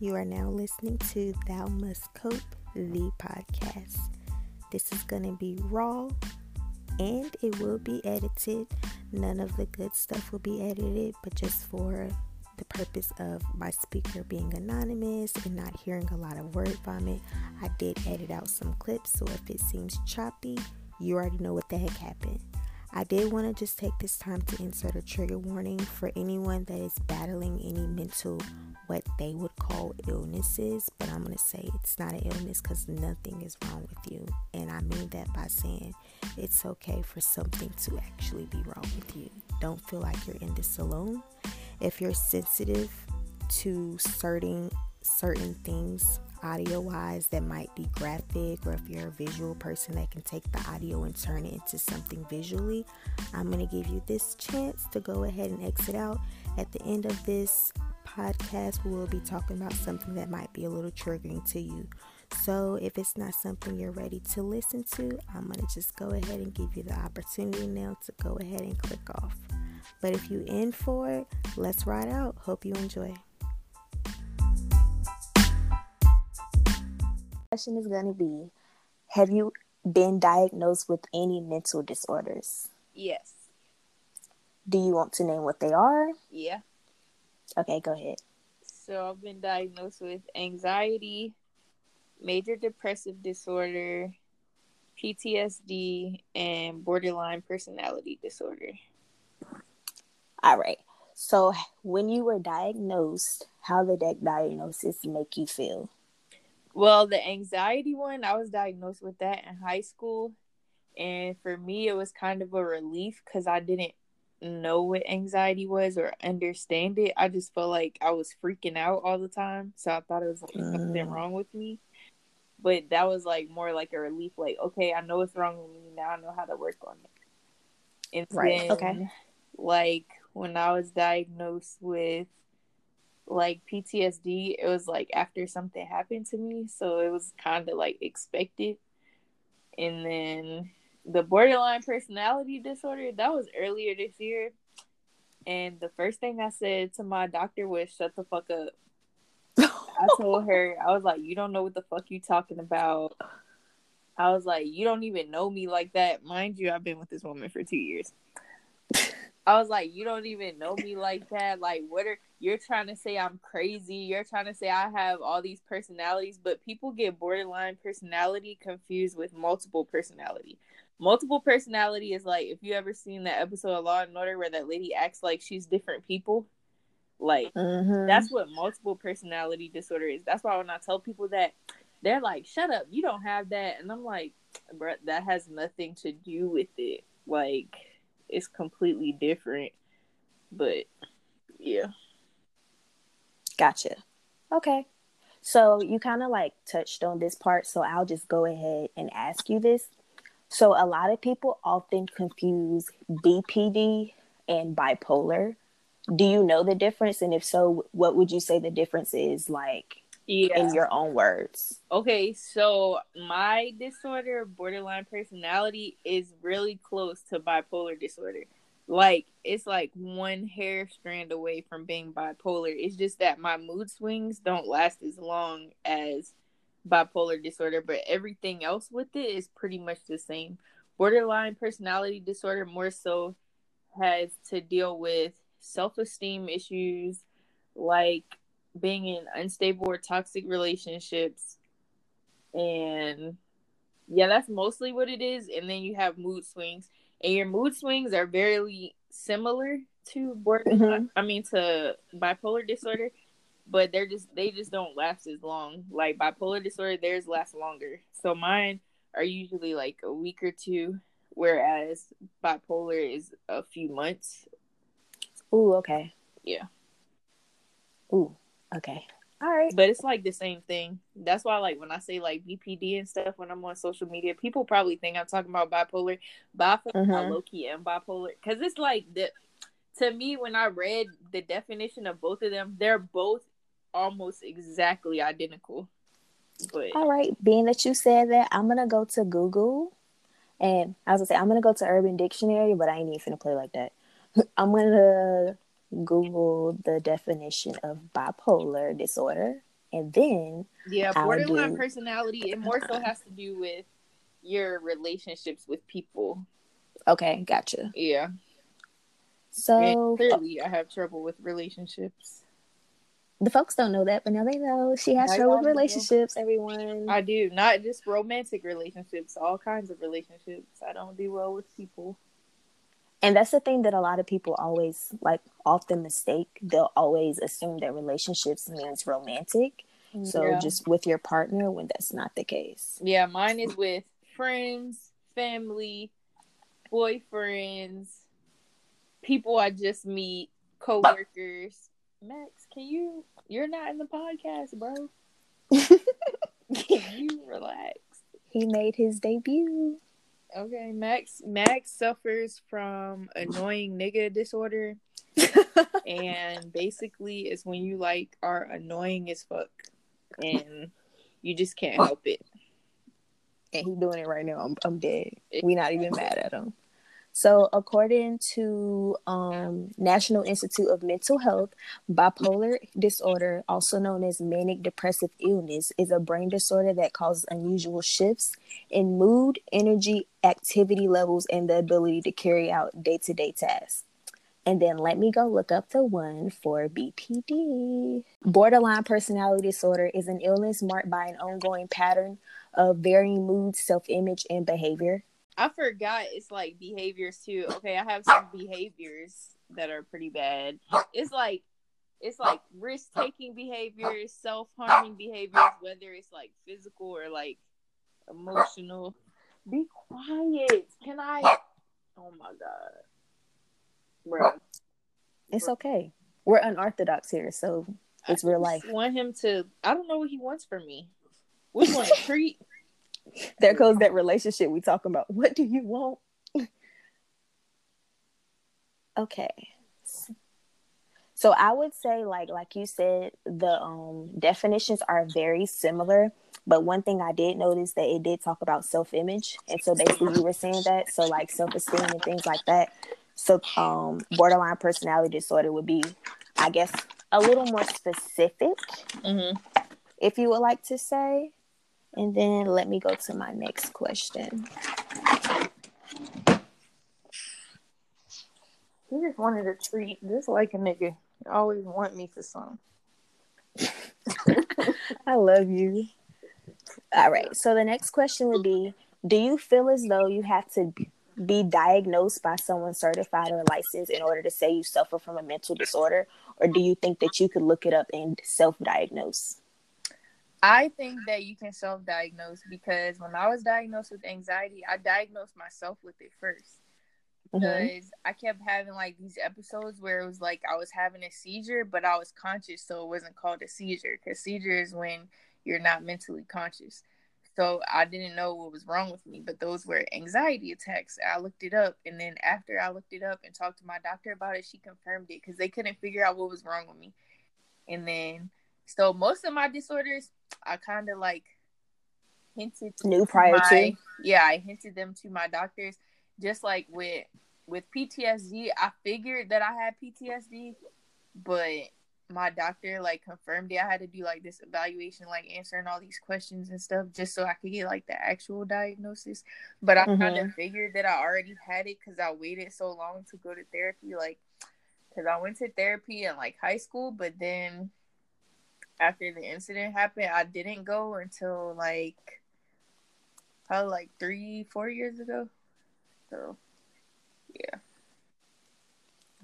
You are now listening to Thou Must Cope, the podcast. This is going to be raw and it will be edited. None of the good stuff will be edited, but just for the purpose of my speaker being anonymous and not hearing a lot of word vomit, I did edit out some clips. So if it seems choppy, you already know what the heck happened. I did want to just take this time to insert a trigger warning for anyone that is battling any mental, what they would call illnesses, but I'm going to say it's not an illness because nothing is wrong with you. And I mean that by saying it's okay for something to actually be wrong with you. Don't feel like you're in this alone. If you're sensitive to certain certain things audio wise that might be graphic, or if you're a visual person that can take the audio and turn it into something visually, I'm going to give you this chance to go ahead and exit out. At the end of this podcast, we will be talking about something that might be a little triggering to you. So, if it's not something you're ready to listen to, I'm going to just go ahead and give you the opportunity now to go ahead and click off. But if you in for it, let's ride out. Hope you enjoy. question is going to be Have you been diagnosed with any mental disorders? Yes. Do you want to name what they are? Yeah. Okay, go ahead. So I've been diagnosed with anxiety, major depressive disorder, PTSD, and borderline personality disorder. All right. So when you were diagnosed, how did that diagnosis make you feel? Well, the anxiety one, I was diagnosed with that in high school. And for me, it was kind of a relief because I didn't know what anxiety was or understand it. I just felt like I was freaking out all the time. So I thought it was like something mm. wrong with me. But that was like more like a relief, like, okay, I know what's wrong with me. Now I know how to work on it. And right. then, okay. like, when I was diagnosed with like PTSD, it was like after something happened to me, so it was kind of like expected. And then the borderline personality disorder, that was earlier this year. And the first thing I said to my doctor was shut the fuck up. I told her, I was like, you don't know what the fuck you talking about. I was like, you don't even know me like that. Mind you, I've been with this woman for two years. I was like, you don't even know me like that. Like, what are you're trying to say? I'm crazy. You're trying to say I have all these personalities, but people get borderline personality confused with multiple personality. Multiple personality is like if you ever seen that episode of Law and Order where that lady acts like she's different people. Like mm-hmm. that's what multiple personality disorder is. That's why when I tell people that, they're like, "Shut up, you don't have that," and I'm like, "Bro, that has nothing to do with it." Like it's completely different. But yeah. Gotcha. Okay. So you kind of like touched on this part, so I'll just go ahead and ask you this. So a lot of people often confuse BPD and bipolar. Do you know the difference? And if so, what would you say the difference is like yeah. in your own words? Okay, so my disorder, borderline personality, is really close to bipolar disorder. Like it's like one hair strand away from being bipolar. It's just that my mood swings don't last as long as bipolar disorder, but everything else with it is pretty much the same. Borderline personality disorder more so has to deal with self-esteem issues like being in unstable or toxic relationships and yeah that's mostly what it is and then you have mood swings and your mood swings are very similar to borderline mm-hmm. i mean to bipolar disorder but they're just they just don't last as long like bipolar disorder theirs last longer so mine are usually like a week or two whereas bipolar is a few months Ooh, okay. Yeah. Ooh, Okay. All right. But it's like the same thing. That's why, like, when I say like BPD and stuff when I'm on social media, people probably think I'm talking about bipolar, but I feel mm-hmm. low key and bipolar because it's like the. To me, when I read the definition of both of them, they're both almost exactly identical. But all right, being that you said that, I'm gonna go to Google, and I was gonna say I'm gonna go to Urban Dictionary, but I ain't even gonna play like that. I'm gonna Google the definition of bipolar disorder. and then yeah, borderline personality. It more so has to do with your relationships with people. Okay, gotcha. Yeah. So and clearly, I have trouble with relationships. The folks don't know that, but now they know she has trouble with relationships. Everyone, I do not just romantic relationships, all kinds of relationships. I don't do well with people. And that's the thing that a lot of people always like often mistake. They'll always assume that relationships means romantic. So yeah. just with your partner when that's not the case. Yeah, mine is with friends, family, boyfriends, people I just meet, coworkers. Max, can you? You're not in the podcast, bro. can you relax? He made his debut. Okay, Max. Max suffers from annoying nigga disorder, and basically, it's when you like are annoying as fuck, and you just can't help it. And he's doing it right now. I'm, I'm dead. We not even mad at him. So, according to um, National Institute of Mental Health, bipolar disorder, also known as manic depressive illness, is a brain disorder that causes unusual shifts in mood, energy, activity levels, and the ability to carry out day to day tasks. And then let me go look up the one for BPD. Borderline personality disorder is an illness marked by an ongoing pattern of varying moods, self image, and behavior. I forgot it's like behaviors too. Okay, I have some behaviors that are pretty bad. It's like it's like risk taking behaviors, self harming behaviors, whether it's like physical or like emotional. Be quiet. Can I? Oh my god, bro. It's okay. We're unorthodox here, so it's real life. want him to. I don't know what he wants from me. We want a treat there goes that relationship we talking about. What do you want? okay. So I would say like like you said the um definitions are very similar, but one thing I did notice that it did talk about self-image and so basically you were saying that so like self-esteem and things like that. So um borderline personality disorder would be I guess a little more specific. Mm-hmm. If you would like to say and then let me go to my next question. He just wanted a treat, just like a nigga. always want me for some. I love you. All right. So the next question would be Do you feel as though you have to be diagnosed by someone certified or licensed in order to say you suffer from a mental disorder? Or do you think that you could look it up and self diagnose? I think that you can self diagnose because when I was diagnosed with anxiety, I diagnosed myself with it first. Mm-hmm. Because mm-hmm. I kept having like these episodes where it was like I was having a seizure, but I was conscious, so it wasn't called a seizure. Because seizure is when you're not mentally conscious. So I didn't know what was wrong with me, but those were anxiety attacks. I looked it up, and then after I looked it up and talked to my doctor about it, she confirmed it because they couldn't figure out what was wrong with me. And then so most of my disorders, I kind of like hinted new prior my, to. Yeah, I hinted them to my doctors. Just like with with PTSD, I figured that I had PTSD, but my doctor like confirmed it. I had to do like this evaluation, like answering all these questions and stuff, just so I could get like the actual diagnosis. But I mm-hmm. kind of figured that I already had it because I waited so long to go to therapy, like because I went to therapy in like high school, but then after the incident happened, I didn't go until like probably like three, four years ago. So, yeah.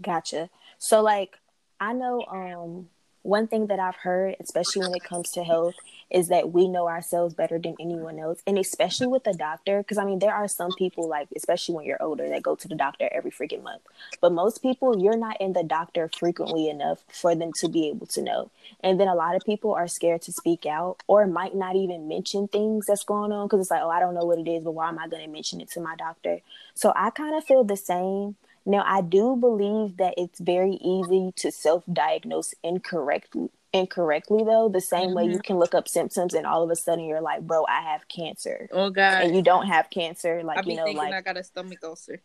Gotcha. So, like, I know um one thing that I've heard, especially when it comes to health, is that we know ourselves better than anyone else. And especially with the doctor, because I mean, there are some people, like, especially when you're older, that go to the doctor every freaking month. But most people, you're not in the doctor frequently enough for them to be able to know. And then a lot of people are scared to speak out or might not even mention things that's going on because it's like, oh, I don't know what it is, but why am I going to mention it to my doctor? So I kind of feel the same now, I do believe that it's very easy to self-diagnose incorrectly. Incorrectly though, the same mm-hmm. way you mm-hmm. can look up symptoms and all of a sudden you're like, "Bro, I have cancer." Oh God! And you don't have cancer, like you know, like I got a stomach ulcer.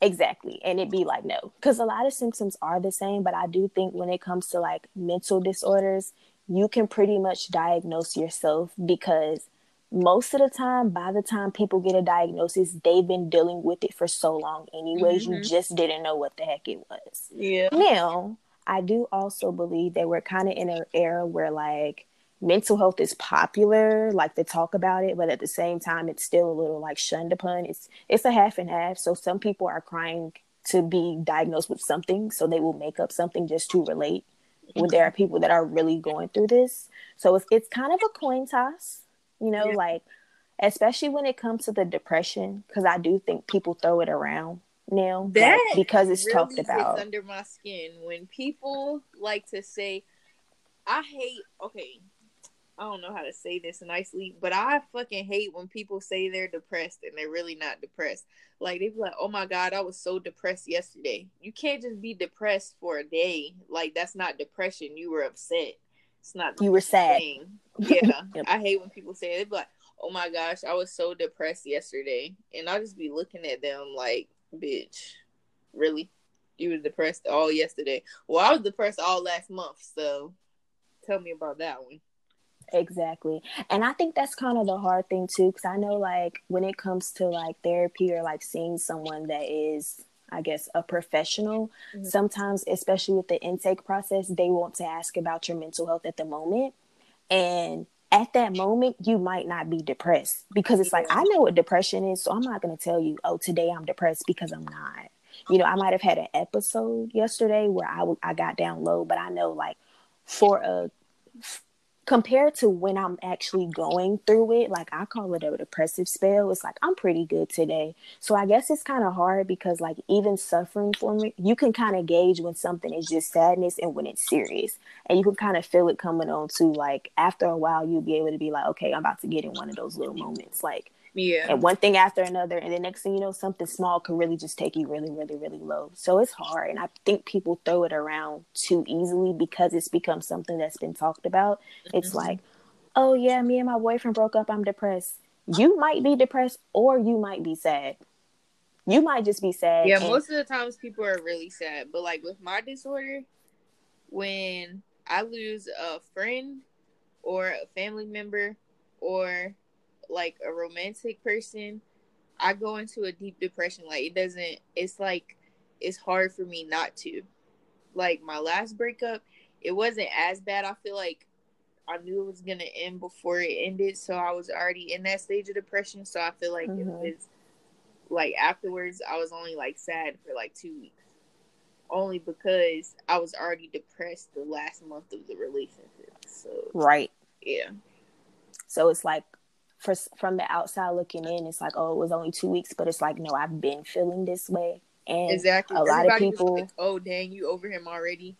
Exactly, and it'd be like no, because a lot of symptoms are the same. But I do think when it comes to like mental disorders, you can pretty much diagnose yourself because most of the time, by the time people get a diagnosis, they've been dealing with it for so long, anyways. Mm-hmm. You just didn't know what the heck it was. Yeah. Now, I do also believe that we're kind of in an era where, like, mental health is popular, like they talk about it, but at the same time, it's still a little like shunned upon. It's it's a half and half. So some people are crying to be diagnosed with something, so they will make up something just to relate. When there are people that are really going through this, so it's it's kind of a coin toss you know, yeah. like especially when it comes to the depression, because I do think people throw it around now that like, because it's really talked about under my skin when people like to say, "I hate." Okay, I don't know how to say this nicely, but I fucking hate when people say they're depressed and they're really not depressed. Like they be like, "Oh my god, I was so depressed yesterday." You can't just be depressed for a day. Like that's not depression. You were upset. It's not. You were sad. Yeah, yep. I hate when people say it. But oh my gosh, I was so depressed yesterday, and I'll just be looking at them like, "Bitch, really? You were depressed all yesterday? Well, I was depressed all last month. So, tell me about that one." Exactly. And I think that's kind of the hard thing too cuz I know like when it comes to like therapy or like seeing someone that is I guess, a professional. Mm-hmm. Sometimes, especially with the intake process, they want to ask about your mental health at the moment. And at that moment, you might not be depressed because it's like, I know what depression is. So I'm not going to tell you, oh, today I'm depressed because I'm not. You know, I might have had an episode yesterday where I, w- I got down low, but I know like for a compared to when I'm actually going through it, like I call it a depressive spell. It's like I'm pretty good today. So I guess it's kind of hard because like even suffering from it, you can kind of gauge when something is just sadness and when it's serious. And you can kind of feel it coming on too. Like after a while you'll be able to be like, okay, I'm about to get in one of those little moments. Like yeah. And one thing after another. And the next thing you know, something small could really just take you really, really, really low. So it's hard. And I think people throw it around too easily because it's become something that's been talked about. Mm-hmm. It's like, oh, yeah, me and my boyfriend broke up. I'm depressed. You might be depressed or you might be sad. You might just be sad. Yeah, and- most of the times people are really sad. But like with my disorder, when I lose a friend or a family member or like a romantic person, I go into a deep depression. Like it doesn't it's like it's hard for me not to. Like my last breakup, it wasn't as bad. I feel like I knew it was gonna end before it ended, so I was already in that stage of depression. So I feel like mm-hmm. it was like afterwards I was only like sad for like two weeks. Only because I was already depressed the last month of the relationship. So Right. Yeah. So it's like for from the outside looking in, it's like, oh, it was only two weeks, but it's like, no, I've been feeling this way, and exactly a lot of people, like, oh, dang, you over him already?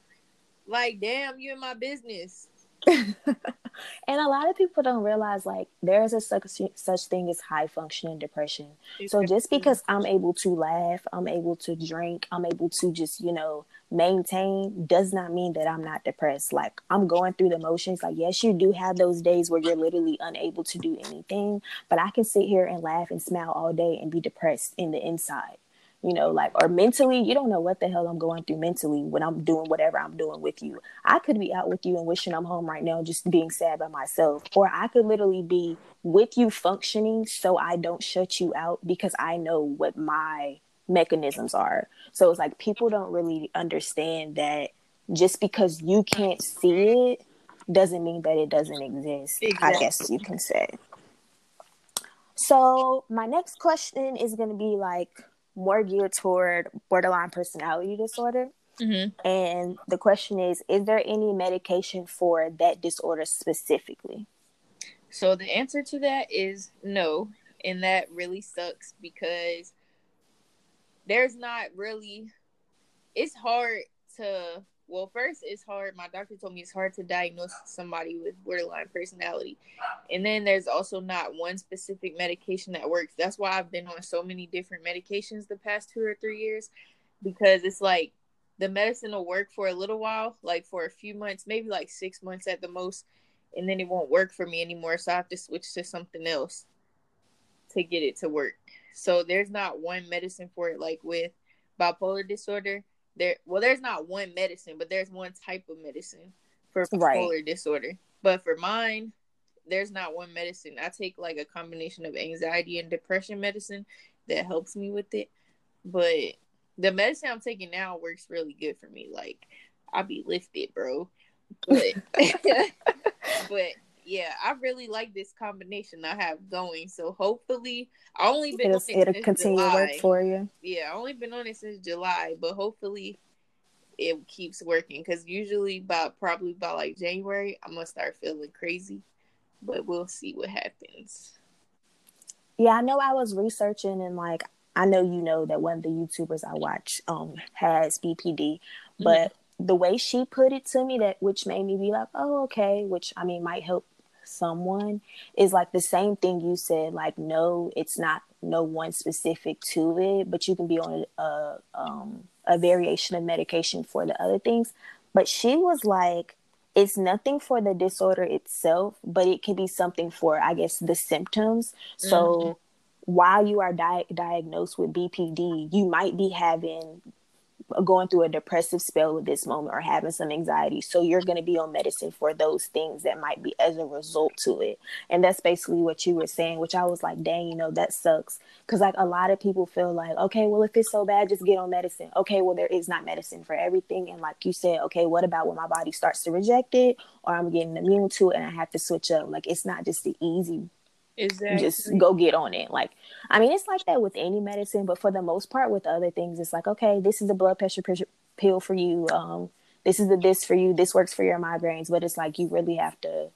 Like, damn, you in my business. and a lot of people don't realize like there's a such, such thing as high functioning depression. So just because I'm able to laugh, I'm able to drink, I'm able to just, you know, maintain does not mean that I'm not depressed. Like I'm going through the motions. Like, yes, you do have those days where you're literally unable to do anything, but I can sit here and laugh and smile all day and be depressed in the inside you know, like, or mentally, you don't know what the hell I'm going through mentally when I'm doing whatever I'm doing with you. I could be out with you and wishing I'm home right now, just being sad by myself, or I could literally be with you functioning so I don't shut you out because I know what my mechanisms are. So it's like people don't really understand that just because you can't see it doesn't mean that it doesn't exist. Exactly. I guess you can say. So my next question is going to be like more geared toward borderline personality disorder. Mm-hmm. And the question is Is there any medication for that disorder specifically? So the answer to that is no. And that really sucks because there's not really, it's hard to well, first it's hard. My doctor told me it's hard to diagnose somebody with borderline personality. And then there's also not one specific medication that works. That's why I've been on so many different medications the past 2 or 3 years because it's like the medicine will work for a little while, like for a few months, maybe like 6 months at the most, and then it won't work for me anymore, so I have to switch to something else to get it to work. So there's not one medicine for it like with bipolar disorder there well there's not one medicine but there's one type of medicine for bipolar right. disorder. But for mine, there's not one medicine. I take like a combination of anxiety and depression medicine that helps me with it. But the medicine I'm taking now works really good for me. Like I'll be lifted, bro. But but yeah, I really like this combination I have going. So hopefully, I only been it'll, it it'll continue July. work for you. Yeah, I only been on it since July, but hopefully, it keeps working. Because usually, about probably by like January, I'm gonna start feeling crazy. But we'll see what happens. Yeah, I know. I was researching and like I know you know that one of the YouTubers I watch um has BPD, but mm-hmm. the way she put it to me that which made me be like, oh okay, which I mean might help someone is like the same thing you said. Like no, it's not no one specific to it, but you can be on a um a variation of medication for the other things. But she was like, it's nothing for the disorder itself, but it can be something for I guess the symptoms. Mm-hmm. So while you are di- diagnosed with BPD, you might be having going through a depressive spell at this moment or having some anxiety. So you're going to be on medicine for those things that might be as a result to it. And that's basically what you were saying, which I was like, dang, you know, that sucks. Cause like a lot of people feel like, okay, well, if it's so bad, just get on medicine. Okay, well, there is not medicine for everything. And like you said, okay, what about when my body starts to reject it or I'm getting immune to it and I have to switch up? Like it's not just the easy Exactly. Just go get on it. Like, I mean, it's like that with any medicine, but for the most part, with other things, it's like, okay, this is a blood pressure pill for you. Um, this is the this for you. This works for your migraines, but it's like you really have to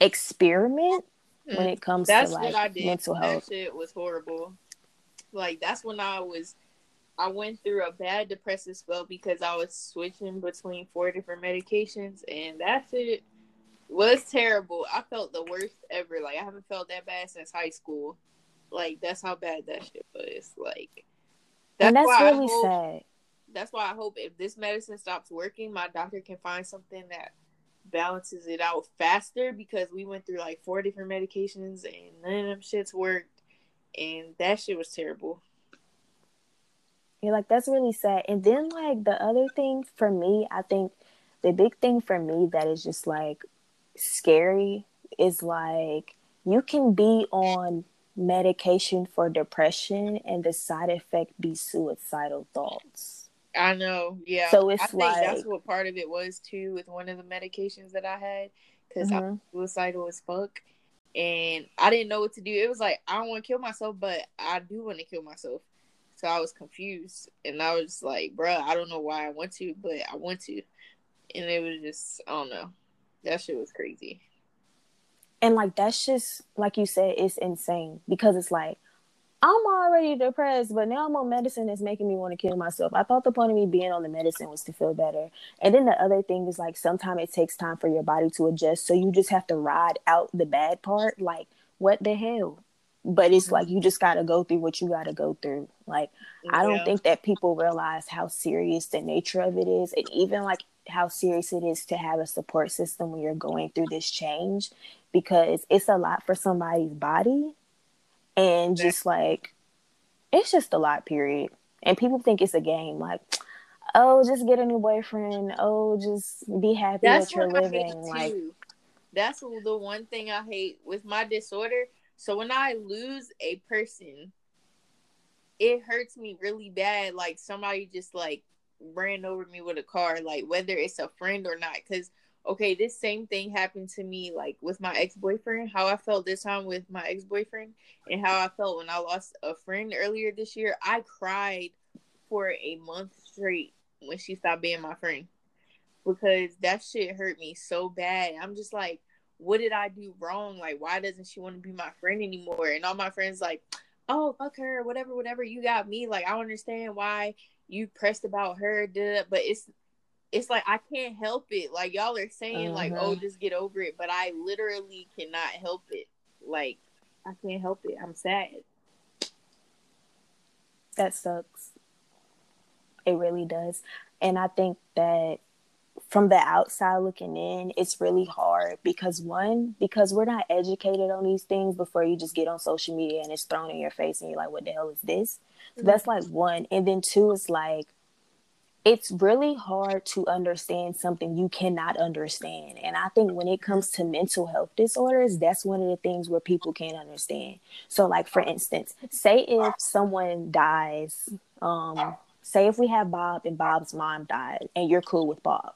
experiment mm. when it comes that's to like mental health. That shit was horrible. Like that's when I was, I went through a bad depressive spell because I was switching between four different medications, and that shit was terrible. I felt the worst ever. Like I haven't felt that bad since high school. Like that's how bad that shit was. Like that's, and that's really hope, sad. That's why I hope if this medicine stops working, my doctor can find something that balances it out faster because we went through like four different medications and none of them shits worked and that shit was terrible. Yeah, like that's really sad. And then like the other thing for me, I think the big thing for me that is just like scary is like you can be on medication for depression and the side effect be suicidal thoughts. I know, yeah. So it's I think like that's what part of it was too with one of the medications that I had because mm-hmm. I was suicidal as fuck, and I didn't know what to do. It was like I don't want to kill myself, but I do want to kill myself. So I was confused, and I was like, "Bruh, I don't know why I want to, but I want to," and it was just I don't know. That shit was crazy. And like that's just like you said, it's insane because it's like I'm already depressed, but now I'm on medicine that's making me want to kill myself. I thought the point of me being on the medicine was to feel better. And then the other thing is like sometimes it takes time for your body to adjust. So you just have to ride out the bad part. Like, what the hell? But it's like you just gotta go through what you gotta go through. Like yeah. I don't think that people realize how serious the nature of it is. And even like how serious it is to have a support system when you're going through this change because it's a lot for somebody's body. And just like it's just a lot period. And people think it's a game like oh just get a new boyfriend. Oh just be happy that's that you're living like that's the one thing i hate with my disorder. So when i lose a person it hurts me really bad. Like somebody just like ran over me with a car, like whether it's a friend or not. Because okay, this same thing happened to me like with my ex boyfriend. How I felt this time with my ex boyfriend, and how I felt when I lost a friend earlier this year. I cried for a month straight when she stopped being my friend because that shit hurt me so bad. I'm just like, what did I do wrong? Like, why doesn't she want to be my friend anymore? And all my friends like, oh fuck her, whatever, whatever. You got me. Like, I understand why you pressed about her, did but it's it's like I can't help it. Like y'all are saying, uh-huh. like, oh, uh-huh. just get over it, but I literally cannot help it. Like I can't help it. I'm sad. That sucks. It really does. And I think that from the outside looking in, it's really hard because one, because we're not educated on these things before you just get on social media and it's thrown in your face and you're like, what the hell is this? So that's like one. And then two is like it's really hard to understand something you cannot understand. And I think when it comes to mental health disorders, that's one of the things where people can't understand. So, like for instance, say if someone dies, um, say if we have Bob and Bob's mom died, and you're cool with Bob.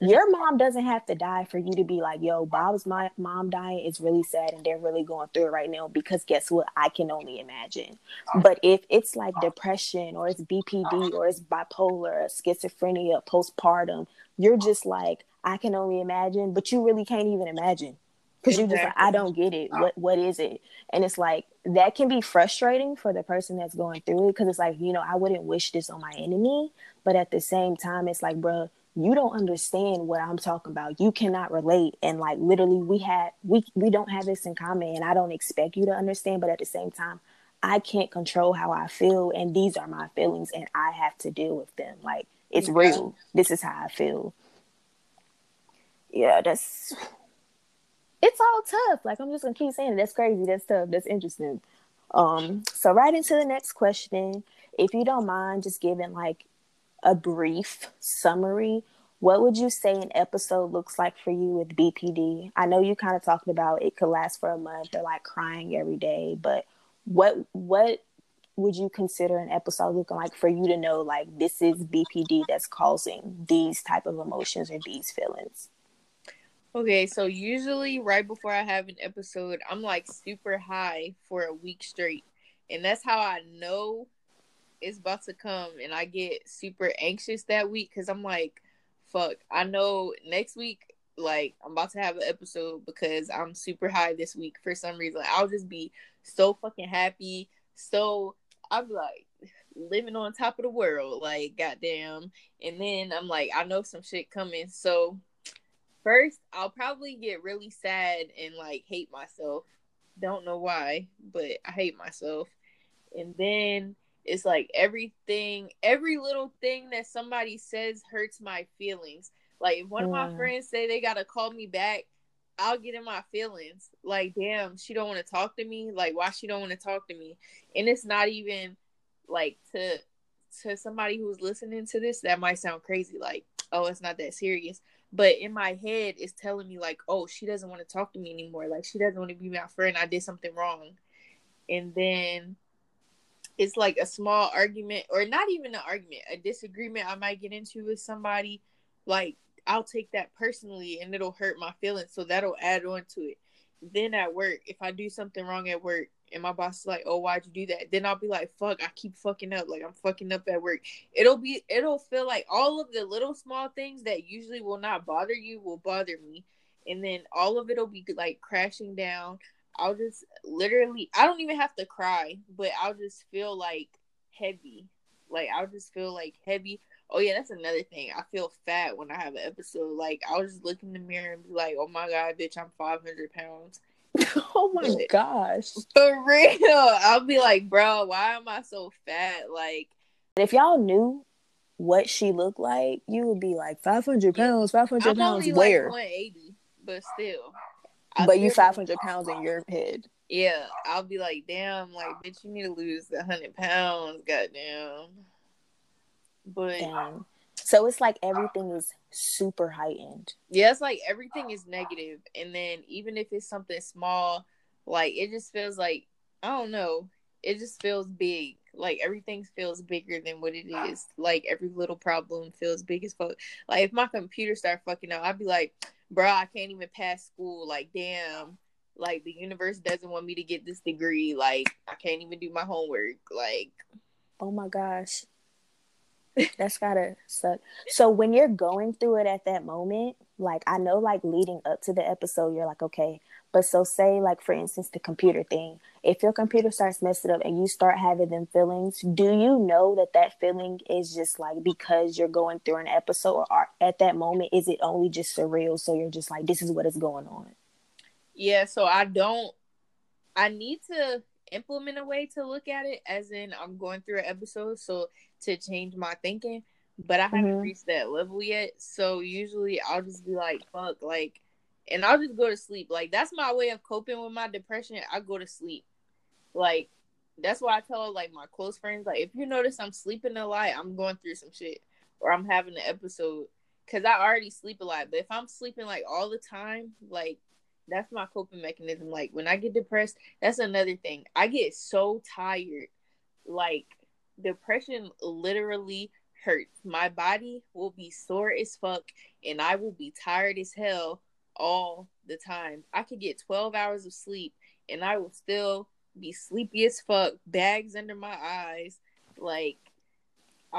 Your mom doesn't have to die for you to be like, yo, Bob's my mom dying is really sad and they're really going through it right now because guess what? I can only imagine. But if it's like depression or it's BPD or it's bipolar, schizophrenia, postpartum, you're just like, I can only imagine, but you really can't even imagine. Because you're just like, I don't get it. What what is it? And it's like that can be frustrating for the person that's going through it because it's like, you know, I wouldn't wish this on my enemy. But at the same time, it's like, bro, you don't understand what I'm talking about. You cannot relate. And like literally we had we we don't have this in common and I don't expect you to understand, but at the same time, I can't control how I feel and these are my feelings and I have to deal with them. Like it's real. This is how I feel. Yeah, that's it's all tough. Like I'm just gonna keep saying it. That's crazy. That's tough. That's interesting. Um, so right into the next question. If you don't mind just giving like a brief summary, what would you say an episode looks like for you with BPD? I know you kind of talked about it could last for a month or like crying every day, but what what would you consider an episode looking like for you to know like this is BPD that's causing these type of emotions or these feelings? Okay, so usually right before I have an episode, I'm like super high for a week straight. And that's how I know it's about to come and I get super anxious that week because I'm like, fuck, I know next week, like, I'm about to have an episode because I'm super high this week for some reason. I'll just be so fucking happy. So I'm like living on top of the world, like, goddamn. And then I'm like, I know some shit coming. So first, I'll probably get really sad and like hate myself. Don't know why, but I hate myself. And then it's like everything, every little thing that somebody says hurts my feelings. Like if one of my friends say they gotta call me back, I'll get in my feelings. Like, damn, she don't want to talk to me. Like, why she don't want to talk to me? And it's not even like to to somebody who's listening to this, that might sound crazy. Like, oh, it's not that serious. But in my head, it's telling me like, oh, she doesn't want to talk to me anymore. Like, she doesn't want to be my friend. I did something wrong. And then it's like a small argument or not even an argument a disagreement i might get into with somebody like i'll take that personally and it'll hurt my feelings so that'll add on to it. Then at work if i do something wrong at work and my boss is like oh why'd you do that? Then i'll be like fuck i keep fucking up like i'm fucking up at work. It'll be it'll feel like all of the little small things that usually will not bother you will bother me and then all of it'll be like crashing down I'll just literally I don't even have to cry, but I'll just feel like heavy. Like I'll just feel like heavy. Oh yeah, that's another thing. I feel fat when I have an episode. Like I'll just look in the mirror and be like, "Oh my god, bitch, I'm 500 pounds." oh my but, gosh, for real. I'll be like, bro, why am I so fat? Like, if y'all knew what she looked like, you would be like 500 pounds, 500 pounds. Where? Like 180, but still but you 500 pounds in your head. Yeah, I'll be like, damn, like, bitch, you need to lose the 100 pounds, goddamn. But. Damn. So it's like everything is super heightened. Yeah, it's like everything is negative, and then even if it's something small, like it just feels like I don't know, it just feels big. Like everything feels bigger than what it is. Like every little problem feels big as fuck. Like if my computer start fucking up, I'd be like, bro, I can't even pass school. Like, damn, like the universe doesn't want me to get this degree. Like, I can't even do my homework. Like, oh my gosh. That's gotta suck. So when you're going through it at that moment, like I know like leading up to the episode, you're like, okay, but so say like for instance the computer thing, if your computer starts messing up and you start having them feelings, do you know that that feeling is just like because you're going through an episode or at that moment is it only just surreal so you're just like this is what is going on? Yeah, so I don't I need to implement a way to look at it as in I'm going through an episode so to change my thinking, but I haven't mm-hmm. reached that level yet. So usually I'll just be like fuck like and I'll just go to sleep. Like that's my way of coping with my depression. I go to sleep. Like that's why I tell like my close friends, like if you notice I'm sleeping a lot, I'm going through some shit. or I'm having an episode because I already sleep a lot. But if I'm sleeping like all the time, like that's my coping mechanism. Like when I get depressed, that's another thing. I get so tired. Like depression literally hurts. My body will be sore as fuck and I will be tired as hell all the time. I could get 12 hours of sleep and I will still be sleepy as fuck, bags under my eyes. Like,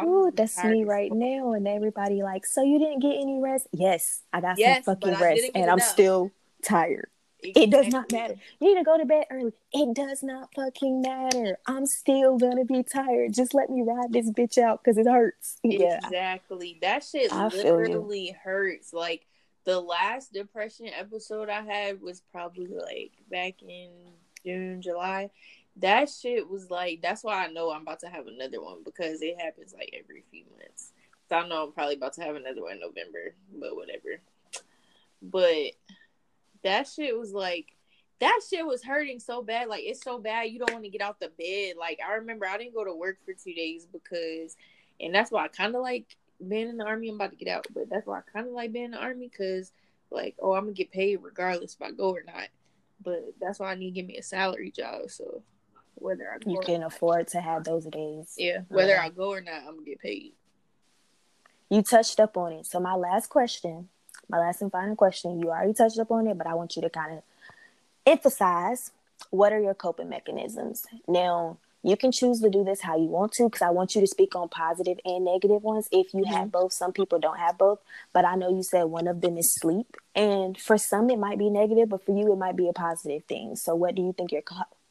Ooh, that's me right fuck. now. And everybody like, so you didn't get any rest? Yes, I got yes, some fucking rest, and enough. I'm still tired. Exactly. It does not matter. You need to go to bed early. It does not fucking matter. I'm still gonna be tired. Just let me ride this bitch out because it hurts. Yeah. Exactly. That shit I literally hurts. Like the last depression episode I had was probably like back in June, July. That shit was like that's why I know I'm about to have another one because it happens like every few months. So I know I'm probably about to have another one in November, but whatever. But that shit was like that shit was hurting so bad. Like it's so bad you don't want to get out the bed. Like I remember I didn't go to work for two days because, and that's why I kind of like being in the army. I'm about to get out, but that's why I kind of like being in the army because, like, oh, I'm gonna get paid regardless if I go or not. But that's why I need to give me a salary job. So whether I you can afford to have those days. Yeah, whether I go or not, I'm gonna get paid. You touched up on it. So my last question my last and final question. You already touched up on it, but I want you to kind of emphasize what are your coping mechanisms. Now, you can choose to do this how you want to because I want you to speak on positive and negative ones if you mm-hmm. have both. Some people don't have both, but I know you said one of them is sleep. And for some, it might be negative, but for you, it might be a positive thing. So, what do you think your,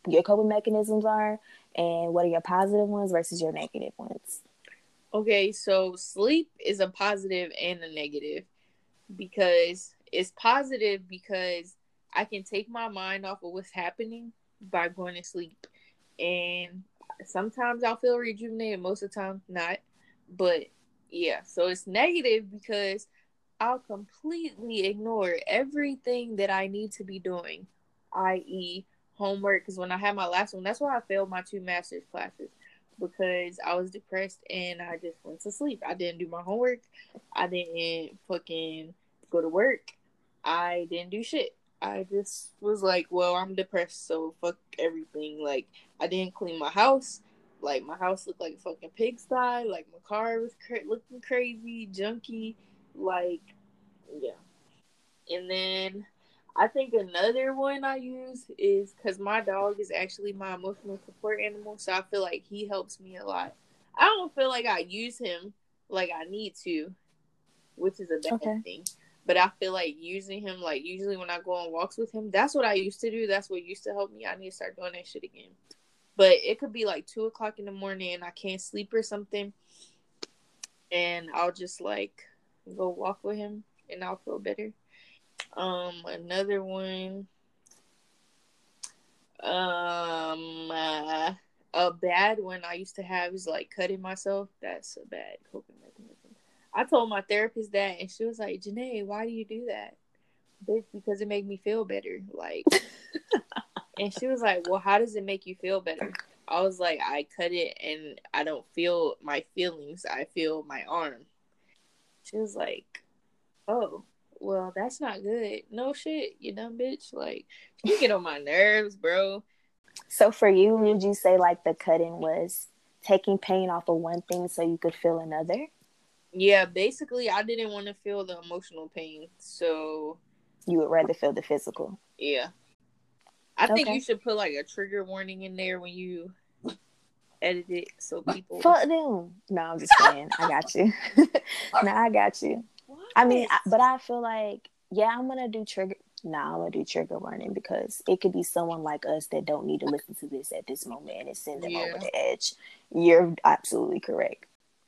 your coping mechanisms are? And what are your positive ones versus your negative ones? Okay, so sleep is a positive and a negative because it's positive because I can take my mind off of what's happening by going to sleep. And sometimes I'll feel rejuvenated, most of the time not. But yeah, so it's negative because I'll completely ignore everything that I need to be doing, i.e., homework. Because when I had my last one, that's why I failed my two master's classes because I was depressed and I just went to sleep. I didn't do my homework. I didn't fucking go to work. I didn't do shit. I just was like, well, I'm depressed, so fuck everything. Like, I didn't clean my house. Like, my house looked like a fucking pigsty. Like, my car was cra- looking crazy, junky. Like, yeah. And then I think another one I use is because my dog is actually my emotional support animal, so I feel like he helps me a lot. I don't feel like I use him like I need to, which is a bad okay. thing. But I feel like using him, like usually when I go on walks with him, that's what I used to do. That's what used to help me. I need to start doing that shit again. But it could be like two o'clock in the morning and I can't sleep or something, and I'll just like go walk with him and I'll feel better. Um, another one. Um, uh, a bad one I used to have is like cutting myself. That's a bad coping. I told my therapist that, and she was like, "Janae, why do you do that?" Bitch, because it made me feel better. Like, and she was like, "Well, how does it make you feel better?" I was like, "I cut it, and I don't feel my feelings. I feel my arm." She was like, "Oh." well, that's not good. No shit, you dumb bitch. Like, you get on my nerves, bro. So for you, would you say like the cutting was taking pain off of one thing so you could feel another? Yeah, basically, I didn't want to feel the emotional pain, so you would rather feel the physical. Yeah, I okay. think you should put like a trigger warning in there when you edit it, so people. Fuck them. No, I'm just saying. I got you. no, I got you. I mean, I, but I feel like yeah, I'm gonna do trigger. Nah, I'm gonna do trigger warning because it could be someone like us that don't need to listen to this at this moment and send them yeah. over the edge. You're absolutely correct.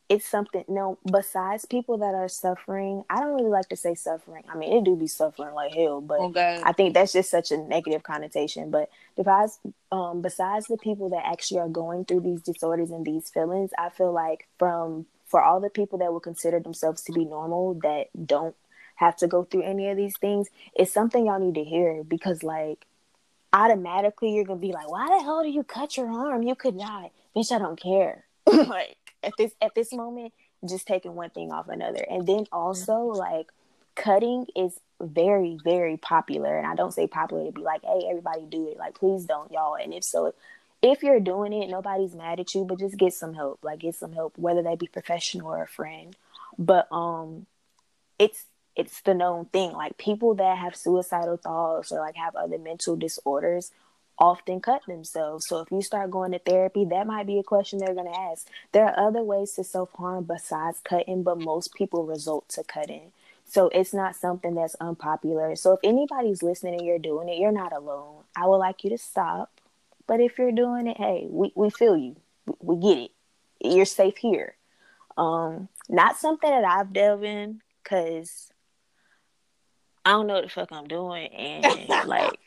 It's something. No, besides people that are suffering, I don't really like to say suffering. I mean, it do be suffering like hell, but okay. I think that's just such a negative connotation. But besides, um, besides the people that actually are going through these disorders and these feelings, I feel like from for all the people that would consider themselves to be normal that don't have to go through any of these things, it's something y'all need to hear because like automatically you're gonna be like, why the hell do you cut your arm? You could die. Bitch, I don't care. like at this at this moment, just taking one thing off another. And then also like cutting is very, very popular. And I don't say popular to be like, hey, everybody do it. Like, please don't, y'all. And if so, if you're doing it, nobody's mad at you, but just get some help. Like get some help, whether they be professional or a friend. But um it's it's the known thing. Like people that have suicidal thoughts or like have other mental disorders often cut themselves. So if you start going to therapy, that might be a question they're going to ask. There are other ways to self harm besides cutting, but most people resort to cutting. So it's not something that's unpopular. So if anybody's listening and you're doing it, you're not alone. I would like you to stop. But if you're doing it, hey, we, we feel you. We, we get it. You're safe here. Um, not something that I've delved in because I don't know what the fuck I'm doing. And like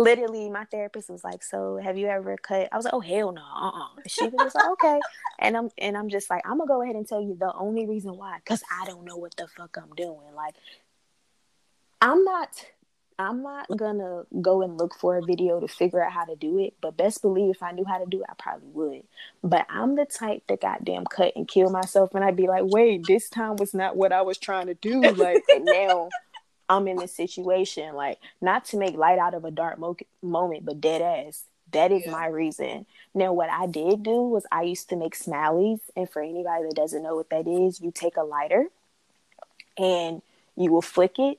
literally my therapist was like, "So have you ever cut?" I was like, "Oh hell no, uh uh She was just like, "Okay," and I'm and I'm just like, "I'm gonna go ahead and tell you the only reason why, because I don't know what the fuck I'm doing. Like, I'm not." I'm not gonna go and look for a video to figure out how to do it, but best believe if I knew how to do it, I probably would. But I'm the type that goddamn cut and kill myself, and I'd be like, wait, this time was not what I was trying to do. Like, now I'm in this situation. Like, not to make light out of a dark mo- moment, but dead ass. That is yeah. my reason. Now, what I did do was I used to make smileys. And for anybody that doesn't know what that is, you take a lighter and you will flick it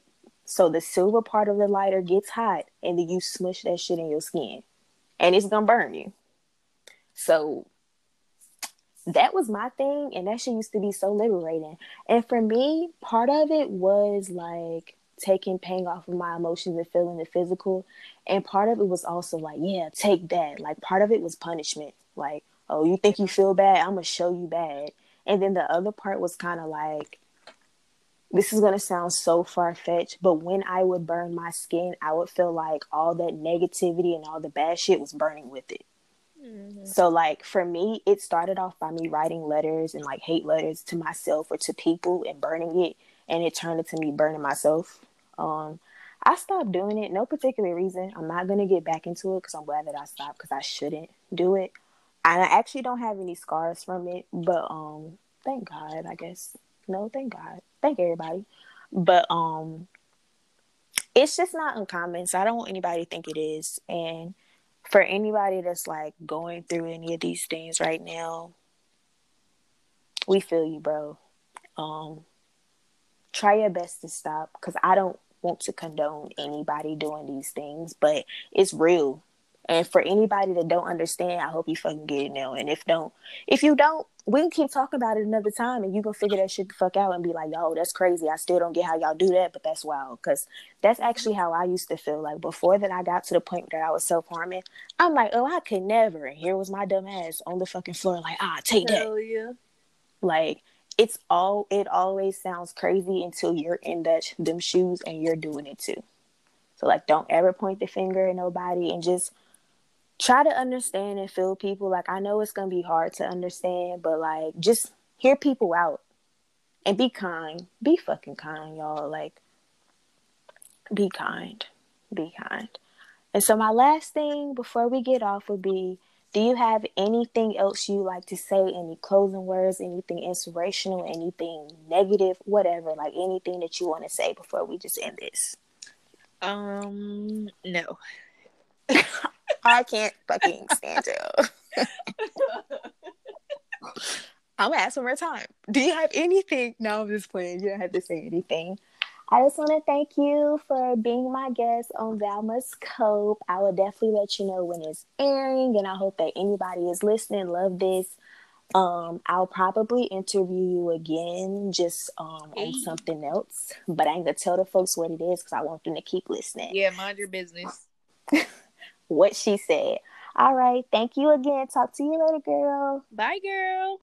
so the silver part of the lighter gets hot and then you smush that shit in your skin and it's gonna burn you. So that was my thing and that shit used to be so liberating. And for me, part of it was like taking pain off of my emotions and feeling the physical. And part of it was also like, yeah, take that. Like part of it was punishment. Like, oh, you think you feel bad? I'm gonna show you bad. And then the other part was kind of like, this is gonna sound so far fetched, but when I would burn my skin, I would feel like all that negativity and all the bad shit was burning with it. Mm-hmm. So like for me, it started off by me writing letters and like hate letters to myself or to people and burning it, and it turned into me burning myself. Um, I stopped doing it, no particular reason. I'm not gonna get back into it because I'm glad that I stopped because I shouldn't do it. And I actually don't have any scars from it, but um, thank God, I guess. No, thank God, thank everybody. But um, it's just not uncommon, so I don't want anybody to think it is. And for anybody that's like going through any of these things right now, we feel you, bro. Um, try your best to stop because I don't want to condone anybody doing these things, but it's real. And for anybody that don't understand, I hope you fucking get it now. And if don't, if you don't, we can keep talking about it another time, and you can figure that shit the fuck out and be like, "Yo, that's crazy. I still don't get how y'all do that, but that's wild." Because that's actually how I used to feel. Like before that, I got to the point that I was self harming. I'm like, "Oh, I could never." And here was my dumb ass on the fucking floor, like, "Ah, take Hell that." Yeah. Like it's all it always sounds crazy until you're in that them shoes and you're doing it too. So like don't ever point the finger at nobody and just try to understand and feel people. Like I know it's gonna be hard to understand, but like just hear people out and be kind. Be fucking kind, y'all. Like be kind. Be kind. And so my last thing before we get off would be do you have anything else you like to say? Any closing words, anything inspirational, anything negative, whatever, like anything that you want to say before we just end this? Um, no. I can't fucking stand you. I'm gonna ask one more time. Do you have anything? No, I'm just playing. You don't have to say anything. I just want to thank you for being my guest on Must Cope. I will definitely let you know when it's airing, and I hope that anybody is listening love this. Um, I'll probably interview you again just um on something else, but I ain't gonna tell the folks what it is because I want them to keep listening. Yeah, mind your business. what she said. All right, thank you again. Talk to you later, girl. Bye, girl.